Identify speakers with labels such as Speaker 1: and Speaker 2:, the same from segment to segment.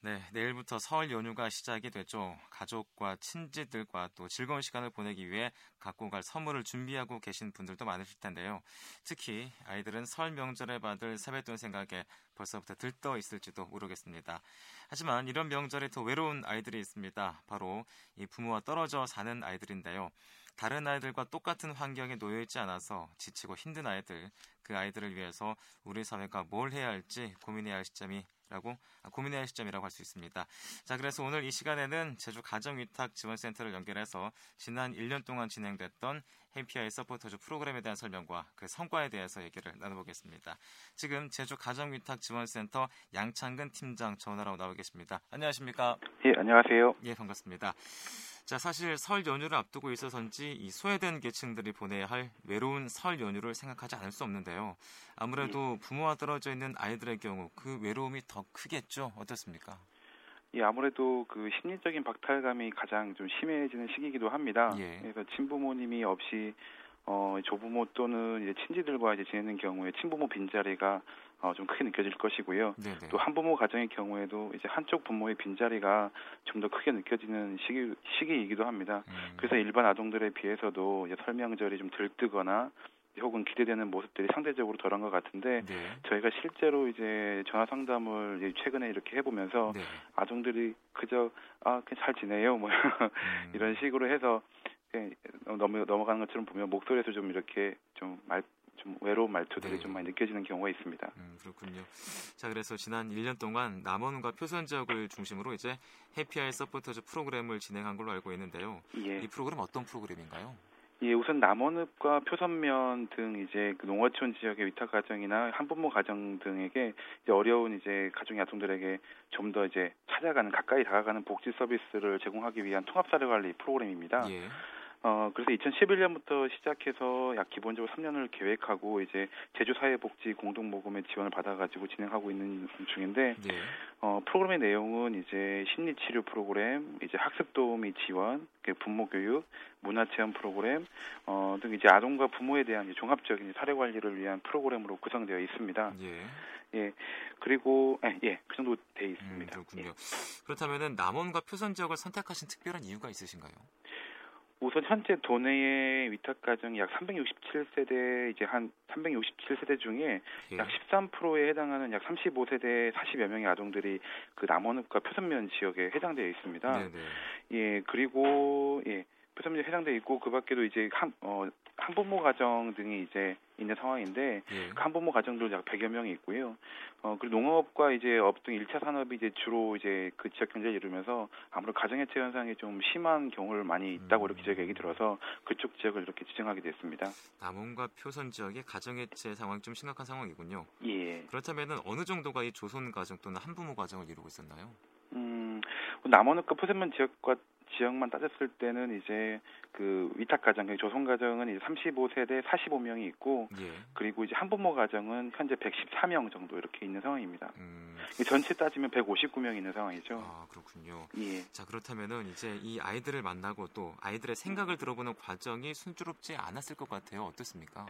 Speaker 1: 네, 내일부터 설 연휴가 시작이 되죠. 가족과 친지들과 또 즐거운 시간을 보내기 위해 갖고 갈 선물을 준비하고 계신 분들도 많으실 텐데요. 특히 아이들은 설 명절에 받을 세뱃돈 생각에 벌써부터 들떠 있을지도 모르겠습니다. 하지만 이런 명절에 더 외로운 아이들이 있습니다. 바로 이 부모와 떨어져 사는 아이들인데요. 다른 아이들과 똑같은 환경에 놓여 있지 않아서 지치고 힘든 아이들, 그 아이들을 위해서 우리 사회가 뭘 해야 할지 고민해야 할 시점이 라고 아, 고민해야 할 시점이라고 할 수 있습니다. 자, 그래서 오늘 이 시간에는 제주 가정위탁 지원센터를 연결해서 지난 1년 동안 진행됐던 해피아이 서포터즈 프로그램에 대한 설명과 그 성과에 대해서 얘기를 나눠보겠습니다. 지금 제주 가정위탁 지원센터 양창근 팀장 전화로 나오 계십니다. 안녕하십니까?
Speaker 2: 예, 안녕하세요.
Speaker 1: 예, 반갑습니다. 자, 사실 설 연휴를 앞두고 있어서인지 이 소외된 계층들이 보내야 할 외로운 설 연휴를 생각하지 않을 수 없는데요. 아무래도 부모와 떨어져 있는 아이들의 경우 그 외로움이 더 크겠죠. 어떻습니까?
Speaker 2: 예, 아무래도 그 심리적인 박탈감이 가장 좀 심해지는 시기이기도 합니다. 예. 그래서 친부모님이 없이 어, 조부모 또는 이제 친지들과 이제 지내는 경우에 친부모 빈자리가 어, 좀 크게 느껴질 것이고요. 또 한부모 가정의 경우에도 이제 한쪽 부모의 빈자리가 좀 더 크게 느껴지는 시기 시기이기도 합니다. 음. 그래서 일반 아동들에 비해서도 이제 설명절이 좀 들뜨거나 혹은 기대되는 모습들이 상대적으로 덜한 것 같은데 네. 저희가 실제로 이제 전화 상담을 최근에 이렇게 해보면서 네. 아동들이 그저 아 그냥 잘 지내요 뭐 음. 이런 식으로 해서 넘어 넘어가는 것처럼 보면 목소리에서 좀 이렇게 좀 말 좀 외로운 말투들이 네. 좀 많이 느껴지는 경우가 있습니다.
Speaker 1: 음, 그렇군요. 자, 그래서 지난 1년 동안 남원과 표선 지역을 중심으로 이제 해피아이 서포터즈 프로그램을 진행한 걸로 알고 있는데요. 예. 이 프로그램 어떤 프로그램인가요?
Speaker 2: 예, 우선 남원읍과 표선면 등 이제 그 농어촌 지역의 위탁 가정이나 한부모 가정 등에게 이제 어려운 이제 가정 아동들에게 좀 더 이제 찾아가는 가까이 다가가는 복지 서비스를 제공하기 위한 통합 사례 관리 프로그램입니다. 예. 어, 그래서 2011년부터 시작해서 약 기본적으로 3년을 계획하고 이제 제주 사회복지 공동모금의 지원을 받아가지고 진행하고 있는 중인데, 네. 어, 프로그램의 내용은 이제 심리치료 프로그램, 이제 학습도우미 지원, 부모교육, 문화체험 프로그램, 어, 등 이제 아동과 부모에 대한 종합적인 사례 관리를 위한 프로그램으로 구성되어 있습니다. 예. 예. 그리고 예, 예, 그 정도 돼 있습니다. 음,
Speaker 1: 그렇군요. 예. 그렇다면은 남원과 표선 지역을 선택하신 특별한 이유가 있으신가요?
Speaker 2: 우선 현재 도내의 위탁 가정이 약 367세대 이제 한 367세대 중에 예. 약 13%에 해당하는 약 35세대 40여 명의 아동들이 그 남원읍과 표선면 지역에 해당되어 있습니다. 네네. 예, 그리고 예. 표선면에 해당되어 있고 그 밖에도 이제 한 어, 한부모 가정 등이 이제 있는 상황인데 예. 그 한부모 가정도 약 100여 명이 있고요. 어 그리고 농업과 이제 어업 등 1차 산업이 이제 주로 이제 그 지역 경제를 이루면서 아무래도 가정 해체 현상이 좀 심한 경우를 많이 있다고 음. 이렇게 저희가 얘기 들어서 그쪽 지역을 이렇게 지정하게 됐습니다.
Speaker 1: 남원과 표선 지역의 가정 해체 상황이 좀 심각한 상황이군요. 예. 그렇다면 어느 정도가 이 조손 가정 또는 한부모 가정을 이루고 있었나요?
Speaker 2: 음, 남원과 표선면 지역과 지역만 따졌을 때는 이제 그 위탁 가정, 조선 가정은 이제 35세대 45명이 있고 예. 그리고 이제 한부모 가정은 현재 114명 정도 이렇게 있는 상황입니다. 음. 전체 따지면 159명 있는 상황이죠.
Speaker 1: 아 그렇군요. 예. 자 그렇다면은 이제 이 아이들을 만나고 또 아이들의 생각을 들어보는 과정이 순조롭지 않았을 것 같아요. 어떻습니까?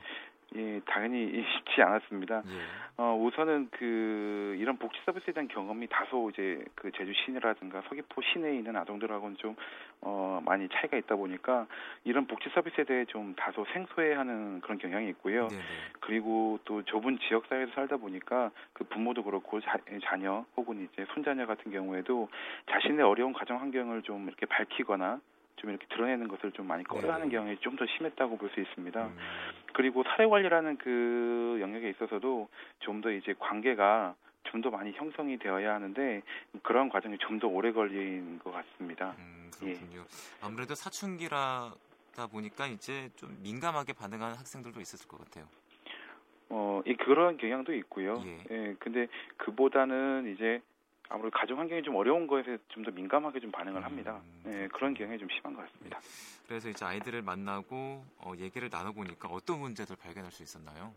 Speaker 2: 예, 당연히 쉽지 않았습니다. 예. 어, 우선은 그 이런 복지 서비스에 대한 경험이 다소 이제 그 제주 시내라든가 서귀포 시내에 있는 아동들하고는 좀 어, 많이 차이가 있다 보니까 이런 복지 서비스에 대해 좀 다소 생소해하는 그런 경향이 있고요. 네네. 그리고 또 좁은 지역 사회에서 살다 보니까 그 부모도 그렇고 자, 자녀 혹은 이제 손자녀 같은 경우에도 자신의 어려운 가정 환경을 좀 이렇게 밝히거나 좀 이렇게 드러내는 것을 좀 많이 꺼려하는 네. 경향이 좀 더 심했다고 볼 수 있습니다. 음. 그리고 사회 관리라는 그 영역에 있어서도 좀 더 이제 관계가 좀 더 많이 형성이 되어야 하는데 그런 과정이 좀 더 오래 걸린 것 같습니다.
Speaker 1: 음, 그렇군요. 예. 아무래도 사춘기라다 보니까 이제 좀 민감하게 반응하는 학생들도 있었을 것 같아요.
Speaker 2: 어, 이 그런 경향도 있고요. 예. 예. 근데 그보다는 이제 아무래도 가정 환경이 좀 어려운 거에서 좀 더 민감하게 좀 반응을 합니다. 음, 네, 그런 경향이 좀 심한 것 같습니다.
Speaker 1: 네. 그래서 이제 아이들을 만나고 어, 얘기를 나눠보니까 어떤 문제들 발견할 수 있었나요?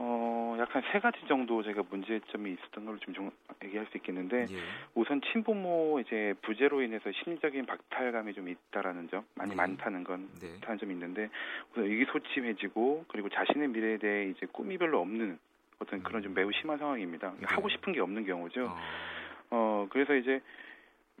Speaker 2: 어, 약간 세 가지 정도 제가 문제점이 있었던 걸좀 얘기할 수 있겠는데, 예. 우선 친부모 이제 부재로 인해서 심리적인 박탈감이 좀 있다라는 점, 많이 네. 많다는 건, 네. 다는 점이 있는데, 우선 의기소침해지고, 그리고 자신의 미래에 대해 이제 꿈이 별로 없는 어떤 그런 좀 매우 심한 상황입니다. 네. 하고 싶은 게 없는 경우죠. 어. 어 그래서 이제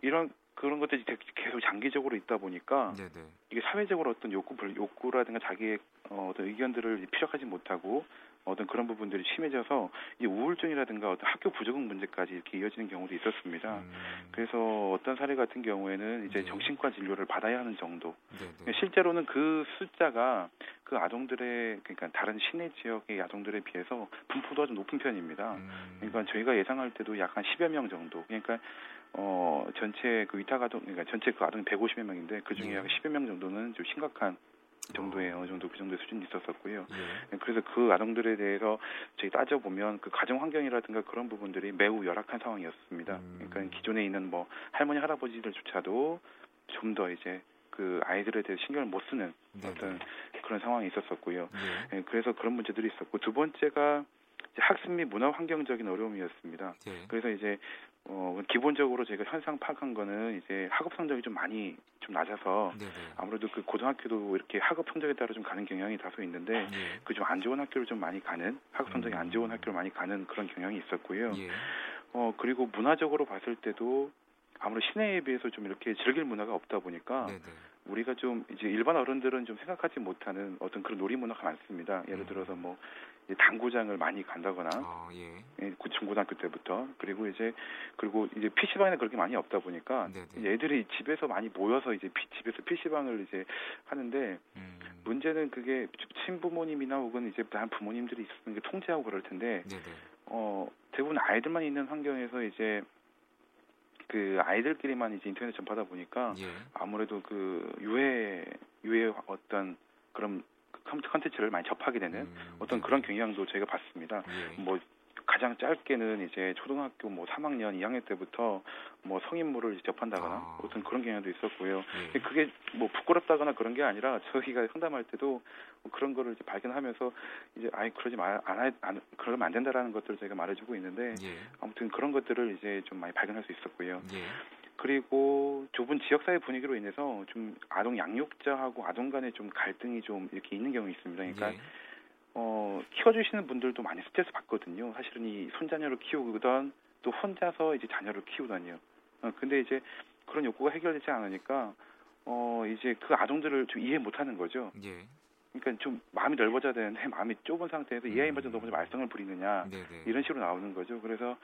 Speaker 2: 이런 그런 것들이 계속 장기적으로 있다 보니까 네네. 이게 사회적으로 어떤 욕구 욕구라든가 자기의 어, 어떤 의견들을 피력하지 못하고 어떤 그런 부분들이 심해져서 이 우울증이라든가 어떤 학교 부적응 문제까지 이렇게 이어지는 경우도 있었습니다. 음. 그래서 어떤 사례 같은 경우에는 이제 네. 정신과 진료를 받아야 하는 정도. 네네. 실제로는 그 숫자가 그 아동들의 그러니까 다른 시내 지역의 아동들에 비해서 분포도가 좀 높은 편입니다. 음. 그러니까 저희가 예상할 때도 약 한 10여 명 정도. 그러니까 어 전체 그 위탁 아동 그러니까 전체 그 아동이 150여 명인데 그 중에 네. 약 10여 명 정도는 좀 심각한 정도의 어느 정도 그 정도의 수준이 있었었고요. 예. 그래서 그 아동들에 대해서 저희 따져 보면 그 가정 환경이라든가 그런 부분들이 매우 열악한 상황이었습니다. 음. 그러니까 기존에 있는 뭐 할머니 할아버지들조차도 좀 더 이제 그 아이들에 대해 신경을 못 쓰는 네네. 어떤 그런 상황이 있었었고요. 예. 예. 그래서 그런 문제들이 있었고 두 번째가 학습 및 문화 환경적인 어려움이었습니다. 예. 그래서 이제 어, 기본적으로 저희가 현상 파악한 거는 이제 학업 성적이 좀 많이 좀 낮아서 네네. 아무래도 그 고등학교도 이렇게 학업 성적에 따라 좀 가는 경향이 다소 있는데 예. 그좀 안 좋은 학교를 좀 많이 가는 학업 성적이 음. 안 좋은 학교를 많이 가는 그런 경향이 있었고요. 예. 어, 그리고 문화적으로 봤을 때도 아무래도 시내에 비해서 좀 이렇게 즐길 문화가 없다 보니까 네네. 우리가 좀 이제 일반 어른들은 좀 생각하지 못하는 어떤 그런 놀이 문화가 많습니다. 예를 음. 들어서 뭐 당구장을 많이 간다거나 아, 예. 예 중고등학교 때부터 그리고 이제 그리고 이제 PC방에는 그렇게 많이 없다 보니까 네네. 애들이 집에서 많이 모여서 이제 피, 집에서 PC방을 이제 하는데 음. 문제는 그게 친부모님이나 혹은 이제 다른 부모님들이 있었는 게 통제하고 그럴 텐데 네네. 어 대부분 아이들만 있는 환경에서 이제 그 아이들끼리만 이제 인터넷 전파다 보니까 예. 아무래도 그 유해 유해 어떤 그런 컨텐츠를 많이 접하게 되는 음, 어떤 네. 그런 경향도 저희가 봤습니다. 예. 뭐 가장 짧게는 이제 초등학교 뭐 3학년, 2학년 때부터 뭐 성인물을 접한다거나 아. 어떤 그런 경향도 있었고요. 예. 그게 뭐 부끄럽다거나 그런 게 아니라 저희가 상담할 때도 뭐 그런 거를 이제 발견하면서 이제 아예 그러지 말, 안, 안, 그러면 안 된다라는 것들을 저희가 말해주고 있는데 예. 아무튼 그런 것들을 이제 좀 많이 발견할 수 있었고요. 예. 그리고 좁은 지역사회 분위기로 인해서 좀 아동 양육자하고 아동 간의 좀 갈등이 좀 이렇게 있는 경우 있습니다. 그러니까 예. 어, 키워주시는 분들도 많이 스트레스 받거든요. 사실은 이 손자녀를 키우던 또 혼자서 이제 자녀를 키우다니요. 어, 근데 이제 그런 욕구가 해결되지 않으니까 어, 이제 그 아동들을 좀 이해 못 하는 거죠. 예. 그러니까 좀 마음이 넓어져야 되는데 마음이 좁은 상태에서 음. 이해인마저 너무 말썽을 부리느냐 네네. 이런 식으로 나오는 거죠. 그래서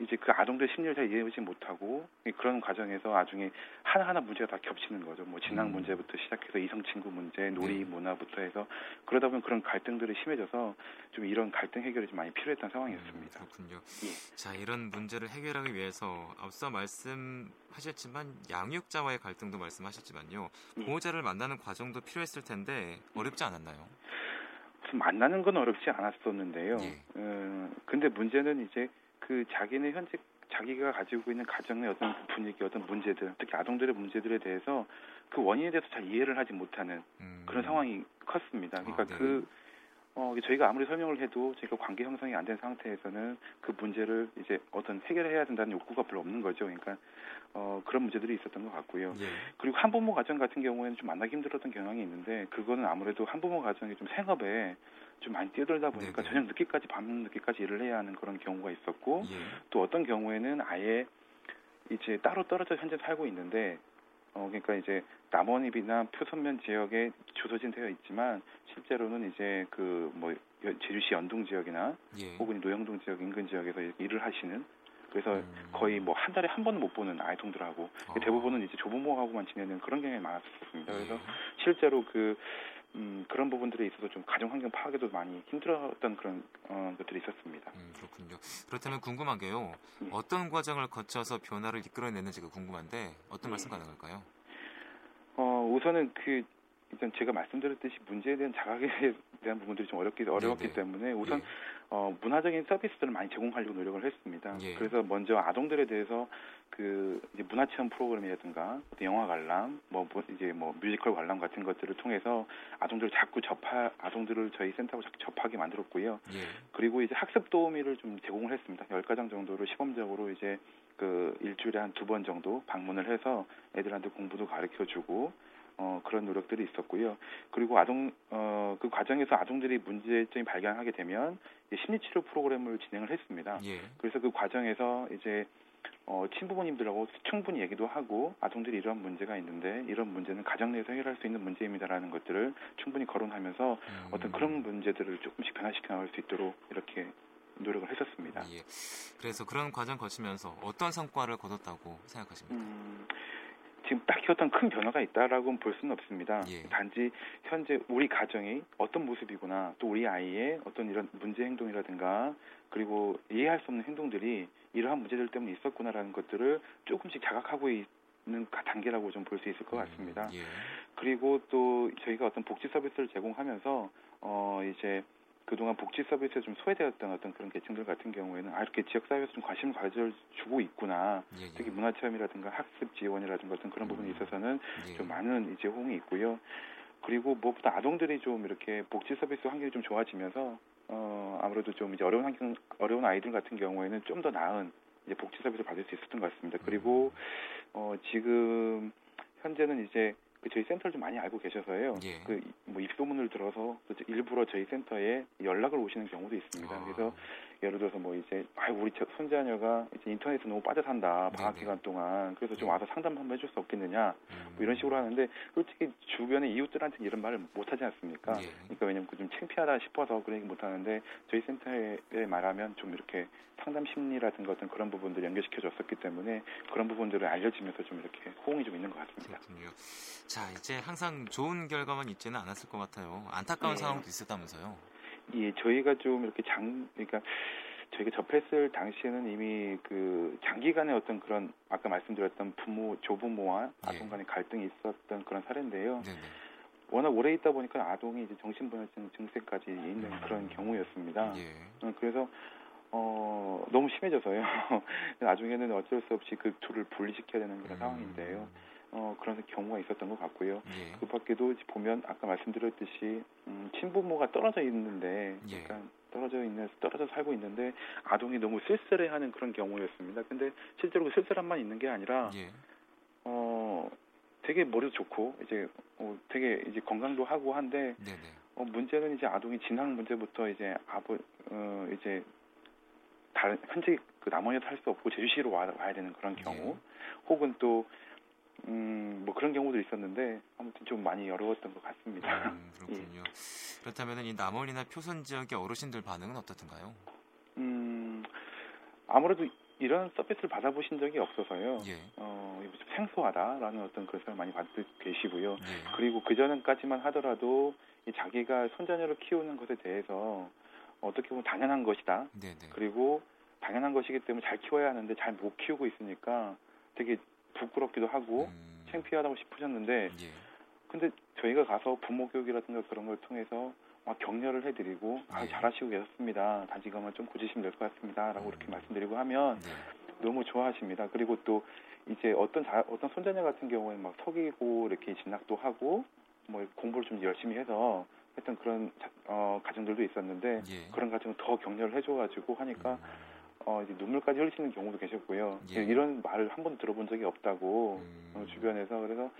Speaker 2: 이제 그 아동들 심리를 잘 이해하지 못하고 그런 과정에서 나중에 하나하나 문제가 다 겹치는 거죠. 뭐 진학 음. 문제부터 시작해서 이성 친구 문제, 놀이 네. 문화부터 해서 그러다 보면 그런 갈등들이 심해져서 좀 이런 갈등 해결이 좀 많이 필요했던 상황이었습니다.
Speaker 1: 음, 그렇군요. 예. 자 이런 문제를 해결하기 위해서 앞서 말씀하셨지만 양육자와의 갈등도 말씀하셨지만요. 예. 보호자를 만나는 과정도 필요했을 텐데 어렵지 않았나요?
Speaker 2: 만나는 건 어렵지 않았었는데요. 예. 어, 근데 문제는 이제 그 자기네 현재 자기가 가지고 있는 가정의 어떤 분위기, 어떤 문제들, 특히 아동들의 문제들에 대해서 그 원인에 대해서 잘 이해를 하지 못하는 음. 그런 상황이 컸습니다. 그러니까 아, 네. 그 어, 저희가 아무리 설명을 해도 저희가 관계 형성이 안 된 상태에서는 그 문제를 이제 어떤 해결해야 된다는 욕구가 별로 없는 거죠. 그러니까 어, 그런 문제들이 있었던 것 같고요. 예. 그리고 한부모 가정 같은 경우에는 좀 만나기 힘들었던 경향이 있는데 그거는 아무래도 한부모 가정이 좀 생업에 좀 많이 뛰어들다 보니까 네네. 저녁 늦게까지 밤 늦게까지 일을 해야 하는 그런 경우가 있었고 예. 또 어떤 경우에는 아예 이제 따로 떨어져 현재 살고 있는데 어 그러니까 이제 남원입이나 표선면 지역에 주소진 되어 있지만 실제로는 이제 그 뭐 제주시 연동 지역이나 예. 혹은 노영동 지역 인근 지역에서 일을 하시는 그래서 음. 거의 뭐 한 달에 한 번은 못 보는 아이통들하고 어. 대부분은 이제 조부모하고만 지내는 그런 경향이 많았었습니다. 그래서 예. 실제로 그 음, 그런 부분들에 있어서 좀 가정 환경 파악에도 많이 힘들었던 그런 어, 것들이 있었습니다.
Speaker 1: 음, 그렇군요. 그렇다면 궁금한 게요. 네. 어떤 과정을 거쳐서 변화를 이끌어냈는지가 궁금한데 어떤 네. 말씀 가능할까요?
Speaker 2: 어, 우선은 그 일단 제가 말씀드렸듯이 문제에 대한 자각에 대한 부분들이 좀 어렵기 어려웠기 네네. 때문에 우선 예. 어, 문화적인 서비스들을 많이 제공하려고 노력을 했습니다. 예. 그래서 먼저 아동들에 대해서 그 이제 문화 체험 프로그램이라든가 영화 관람, 뭐, 뭐 이제 뭐 뮤지컬 관람 같은 것들을 통해서 아동들을 자꾸 접하 아동들을 저희 센터하고 자꾸 접하게 만들었고요. 예. 그리고 이제 학습 도우미를 좀 제공을 했습니다. 열 가정 정도를 시범적으로 이제 그 일주일에 한 두 번 정도 방문을 해서 애들한테 공부도 가르쳐 주고 어, 그런 노력들이 있었고요. 그리고 아동 어, 그 과정에서 아동들이 문제점이 발견하게 되면 심리치료 프로그램을 진행을 했습니다. 예. 그래서 그 과정에서 이제 어, 친부모님들하고 충분히 얘기도 하고 아동들이 이런 문제가 있는데 이런 문제는 가정 내에서 해결할 수 있는 문제입니다라는 것들을 충분히 거론하면서 음. 어떤 그런 문제들을 조금씩 변화시켜 나갈 수 있도록 이렇게 노력을 했었습니다. 예.
Speaker 1: 그래서 그런 과정 거치면서 어떤 성과를 거뒀다고 생각하십니까? 음,
Speaker 2: 지금 딱히 어떤 큰 변화가 있다라고는 볼 수는 없습니다. 예. 단지 현재 우리 가정이 어떤 모습이구나 또 우리 아이의 어떤 이런 문제 행동이라든가 그리고 이해할 수 없는 행동들이 이러한 문제들 때문에 있었구나라는 것들을 조금씩 자각하고 있 는 단계라고 좀 볼 수 있을 것 음, 같습니다. 음, 예. 그리고 또 저희가 어떤 복지 서비스를 제공하면서 어 이제 그동안 복지 서비스에 좀 소외되었던 어떤 그런 계층들 같은 경우에는 아 이렇게 지역 사회에서 좀 관심을 가져주고 있구나. 예, 예. 특히 문화 체험이라든가 학습 지원이라든가 어떤 그런 부분에 음, 있어서는 예. 좀 많은 이제 호응이 있고요. 그리고 무엇보다 아동들이 좀 이렇게 복지 서비스 환경이 좀 좋아지면서 어 아무래도 좀 이제 어려운 환경 어려운 아이들 같은 경우에는 좀 더 나은 이제 복지 서비스를 받을 수 있었던 것 같습니다. 그리고 음. 어 지금 현재는 이제 그 저희 센터를 좀 많이 알고 계셔서요. 예. 그뭐 입소문을 들어서 일부러 저희 센터에 연락을 오시는 경우도 있습니다. 아. 그래서 예를 들어서 뭐 이제 아 우리 손자녀가 이제 인터넷에 너무 빠져 산다 방학 네네. 기간 동안 그래서 좀 네. 와서 상담 한번 해줄 수 없겠느냐 음. 뭐 이런 식으로 하는데 솔직히 주변의 이웃들한테 이런 말을 못 하지 않습니까? 예. 그러니까 왜냐면 좀 창피하다 싶어서 그런 얘기 못 하는데 저희 센터에 말하면 좀 이렇게 상담 심리라든가 어떤 그런 부분들 연결시켜 줬었기 때문에 그런 부분들을 알려지면서 좀 이렇게 호응이 좀 있는 것 같습니다.
Speaker 1: 그렇군요. 자 이제 항상 좋은 결과만 있지는 않았을 것 같아요. 안타까운 네. 상황도 있었다면서요.
Speaker 2: 예, 저희가 좀 이렇게 장, 그러니까 저희가 접했을 당시에는 이미 그 장기간의 어떤 그런 아까 말씀드렸던 부모, 조부모와 예. 아동 간의 갈등이 있었던 그런 사례인데요. 네네. 워낙 오래 있다 보니까 아동이 이제 정신분열증 증세까지 있는 음. 그런 경우였습니다. 예. 어, 그래서 어 너무 심해져서요. 나중에는 어쩔 수 없이 그 둘을 분리시켜야 되는 그런 음. 상황인데요. 어, 그런 경우가 있었던 것 같고요. 예. 그 밖에도 보면 아까 말씀드렸듯이 음, 친부모가 떨어져 있는데 예. 약간 떨어져 있는 떨어져 살고 있는데 아동이 너무 쓸쓸해하는 그런 경우였습니다. 근데 실제로 그 쓸쓸함만 있는 게 아니라 예. 어 되게 머리도 좋고 이제 어, 되게 이제 건강도 하고 한데 네네. 어, 문제는 이제 아동이 진학 문제부터 이제 아버 어 이제 다른 현재 그 남원에서 할수 없고 제주시로 와, 와야 되는 그런 경우 예. 혹은 또 음, 뭐 그런 경우도 있었는데 아무튼 좀 많이 어려웠던 것 같습니다.
Speaker 1: 음, 그렇군요. 예. 그렇다면 이 남원이나 표선 지역의 어르신들 반응은 어떻던가요?
Speaker 2: 음, 아무래도 이런 서비스를 받아보신 적이 없어서요. 예. 어, 좀 생소하다라는 어떤 그런 생각을 많이 받고 계시고요. 예. 그리고 그 전까지만 하더라도 이 자기가 손자녀를 키우는 것에 대해서 어떻게 보면 당연한 것이다. 네네. 그리고 당연한 것이기 때문에 잘 키워야 하는데 잘 못 키우고 있으니까 되게 부끄럽기도 하고 음. 창피하다고 싶으셨는데 예. 근데 저희가 가서 부모 교육이라든가 그런 걸 통해서 막 격려를 해드리고 아 예. 잘하시고 계셨습니다. 단지 이것만 좀 고치시면 될 것 같습니다라고 음. 이렇게 말씀드리고 하면 네. 너무 좋아하십니다. 그리고 또 이제 어떤 자, 어떤 손자녀 같은 경우에 막 속이고 이렇게 진학도 하고 뭐 공부를 좀 열심히 해서 했던 그런 어, 가정들도 있었는데 예. 그런 가정은 더 격려를 해줘가지고 하니까 음. 어, 이제 눈물까지 흘리시는 경우도 계셨고요. 예. 이런 말을 한 번도 들어본 적이 없다고 음. 어, 주변에서 그래서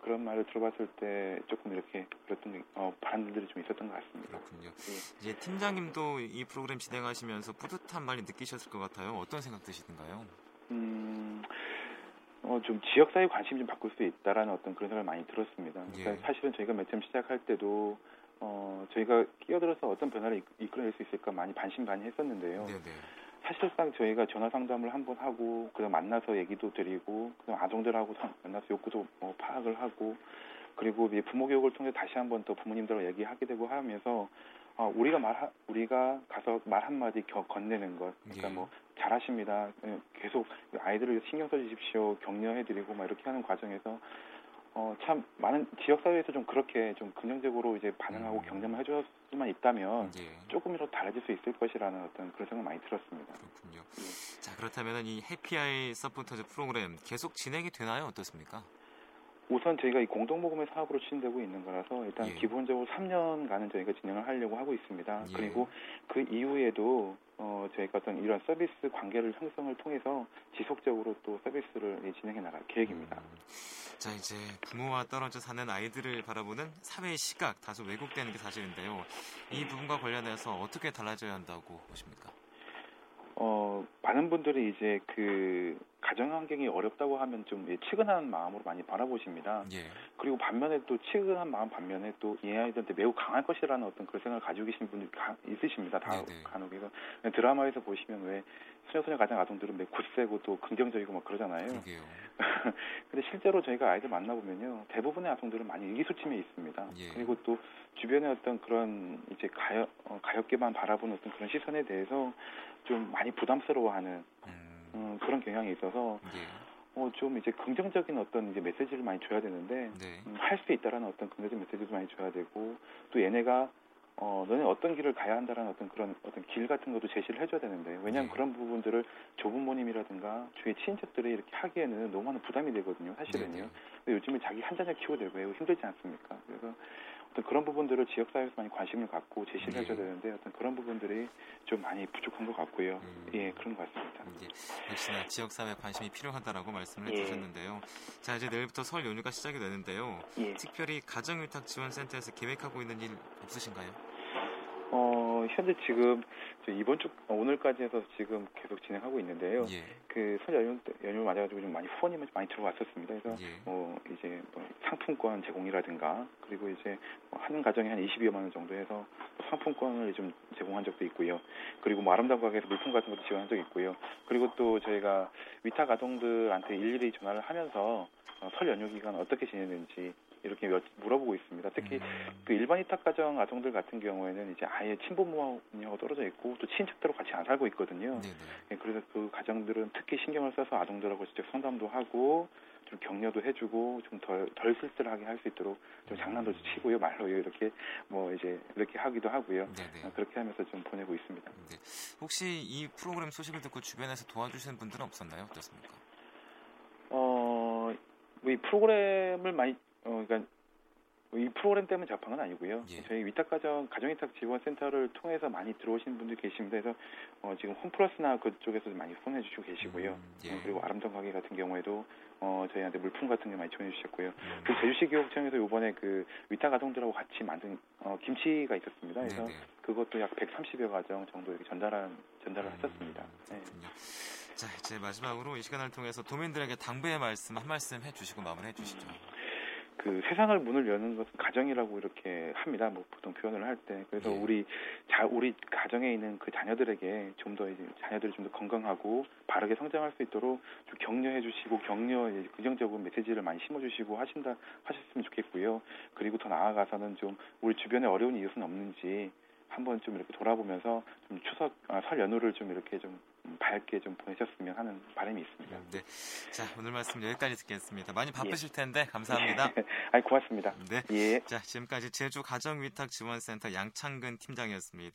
Speaker 2: 그런 말을 들어봤을 때 조금 이렇게 그랬던 어, 바람들이 좀 있었던 것 같습니다.
Speaker 1: 그렇군요. 예. 이제 팀장님도 이 프로그램 진행하시면서 뿌듯한 말이 느끼셨을 것 같아요. 어떤 생각 드시던가요? 음,
Speaker 2: 어, 좀 지역사회 관심 좀 바꿀 수 있다라는 어떤 그런 생각을 많이 들었습니다. 그러니까 예. 사실은 저희가 맨 처음 시작할 때도 어, 저희가 끼어들어서 어떤 변화를 이끌어낼 수 있을까 많이 반신반의했었는데요. 네네. 사실상 저희가 전화 상담을 한 번 하고 그다음 만나서 얘기도 드리고 그다음 아동들하고 만나서 욕구도 뭐 파악을 하고 그리고 부모 교육을 통해 다시 한번 또 부모님들과 얘기하게 되고 하면서 어, 우리가 말 우리가 가서 말 한마디 겨, 건네는 것 그러니까 예. 뭐 잘하십니다 계속 아이들을 신경 써주십시오 격려해드리고 막 이렇게 하는 과정에서 어, 참 많은 지역 사회에서 좀 그렇게 좀 긍정적으로 이제 반응하고 음. 격려만 해줬 으면 있다면 예. 조금이라도 달라질 수 있을 것이라는 어떤 그런 생각 많이 들었습니다.
Speaker 1: 그렇군요. 예. 자 그렇다면 이 해피아이 서포터즈 프로그램 계속 진행이 되나요? 어떻습니까?
Speaker 2: 우선 저희가 이 공동모금의 사업으로 추진되고 있는 거라서 일단 예. 기본적으로 3년간은 저희가 진행을 하려고 하고 있습니다. 예. 그리고 그 이후에도 어, 저희가 어떤 이런 서비스 관계를 형성을 통해서 지속적으로 또 서비스를 진행해 나갈 계획입니다. 음.
Speaker 1: 자 이제 부모와 떨어져 사는 아이들을 바라보는 사회의 시각 다소 왜곡되는 게 사실인데요. 이 부분과 관련해서 어떻게 달라져야 한다고 보십니까?
Speaker 2: 어, 많은 분들이 이제 그 가정 환경이 어렵다고 하면 좀 예, 측은한 마음으로 많이 바라보십니다. 예. 그리고 반면에 또 측은한 마음 반면에 또 이 아이들한테 매우 강할 것이라는 어떤 그런 생각을 가지고 계신 분들이 가, 있으십니다. 다 네네. 간혹 이서 드라마에서 보시면 왜 소녀소녀 가정 아동들은 매우 굳세고 또 긍정적이고 막 그러잖아요. 근데 실제로 저희가 아이들 만나보면요 대부분의 아동들은 많이 의기소침해 있습니다. 예. 그리고 또 주변의 어떤 그런 이제 가엽 어, 가엽게만 바라보는 어떤 그런 시선에 대해서 좀 많이 부담스러워하는 음. 음, 그런 경향이 있어서 예. 어, 좀 이제 긍정적인 어떤 이제 메시지를 많이 줘야 되는데 네. 음, 할 수 있다라는 어떤 긍정적인 메시지도 많이 줘야 되고 또 얘네가 어, 너네 어떤 길을 가야 한다라는 어떤 그런 어떤 길 같은 것도 제시를 해줘야 되는데 왜냐하면 네. 그런 부분들을 조부모님이라든가 주위 친인척들이 이렇게 하기에는 너무 많은 부담이 되거든요 사실은요. 네. 근데 요즘에 자기 한 자녀 키우고 되고 힘들지 않습니까? 그래서 어떤 그런 부분들을 지역사회에서 많이 관심을 갖고 제시를 네. 해줘야 되는데 어떤 그런 부분들이 좀 많이 부족한 것 같고요. 음. 예, 그런 것 같습니다. 예,
Speaker 1: 역시나 지역사회 관심이 필요하다라고 말씀을 예. 해주셨는데요. 자, 이제 내일부터 설 연휴가 시작이 되는데요. 예. 특별히 가정위탁지원센터에서 계획하고 있는 일 없으신가요?
Speaker 2: 어, 현재 지금 이번 주 오늘까지 해서 지금 계속 진행하고 있는데요. 예. 그설 연휴 연휴 맞아가지고 좀 많이 후원이 많이 들어왔었습니다. 그래서 예. 뭐 이제 뭐 상품권 제공이라든가 그리고 이제 뭐한 가정에 한 22여만 원 정도 해서 상품권을 좀 제공한 적도 있고요. 그리고 뭐 아름다운 가게에서 물품 같은 것도 지원한 적이 있고요. 그리고 또 저희가 위탁 아동들한테 일일이 전화를 하면서 어, 설 연휴 기간 어떻게 지내는지 이렇게 물어보고 있습니다. 특히 음. 그 일반 위탁 가정 아동들 같은 경우에는 이제 아예 친부모하고 떨어져 있고 또 친척들하고 같이 안 살고 있거든요. 네, 그래서 그 가정들은 특히 신경을 써서 아동들하고 직접 상담도 하고 좀 격려도 해주고 좀 덜 덜 쓸쓸하게 할 수 있도록 좀 장난도 치고요 말로요 이렇게 뭐 이제 이렇게 하기도 하고요 네네. 어, 그렇게 하면서 좀 보내고 있습니다. 네.
Speaker 1: 혹시 이 프로그램 소식을 듣고 주변에서 도와주시는 분들은 없었나요? 어떻습니까?
Speaker 2: 어, 이 프로그램을 많이 어, 그러니까 이 프로그램 때문에 접한 건 아니고요. 예. 저희 위탁가정 가정위탁 지원센터를 통해서 많이 들어오신 분들 계십니다. 그래서 어, 지금 홈플러스나 그쪽에서 많이 후원해 주시고 계시고요. 음, 예. 어, 그리고 아름다운 가게 같은 경우에도 어, 저희한테 물품 같은 게 많이 지원해 주셨고요. 음. 그 제주시 교육청에서 이번에 그 위탁 아동들하고 같이 만든 어, 김치가 있었습니다. 그래서 네네. 그것도 약 130여 가정 정도 이렇게 전달한 전달을 음, 했었습니다. 네.
Speaker 1: 자 이제 마지막으로 이 시간을 통해서 도민들에게 당부의 말씀 한 말씀 해주시고 마무리해 주시죠.
Speaker 2: 그 세상을 문을 여는 것은 가정이라고 이렇게 합니다. 뭐 보통 표현을 할 때. 그래서 예. 우리 자 우리 가정에 있는 그 자녀들에게 좀 더 이제 자녀들이 좀 더 건강하고 바르게 성장할 수 있도록 좀 격려해 주시고 격려 긍정적인 메시지를 많이 심어 주시고 하신다 하셨으면 좋겠고요. 그리고 더 나아가서는 좀 우리 주변에 어려운 이웃은 없는지 한번 좀 이렇게 돌아보면서 좀 추석 아, 설 연휴를 좀 이렇게 좀 밝게 좀 보내셨으면 하는 바람이 있습니다. 네.
Speaker 1: 자, 오늘 말씀 여기까지 듣겠습니다. 많이 바쁘실 예. 텐데 감사합니다.
Speaker 2: 아, 고맙습니다.
Speaker 1: 네. 예. 자, 지금까지 제주 가정위탁 지원센터 양창근 팀장이었습니다.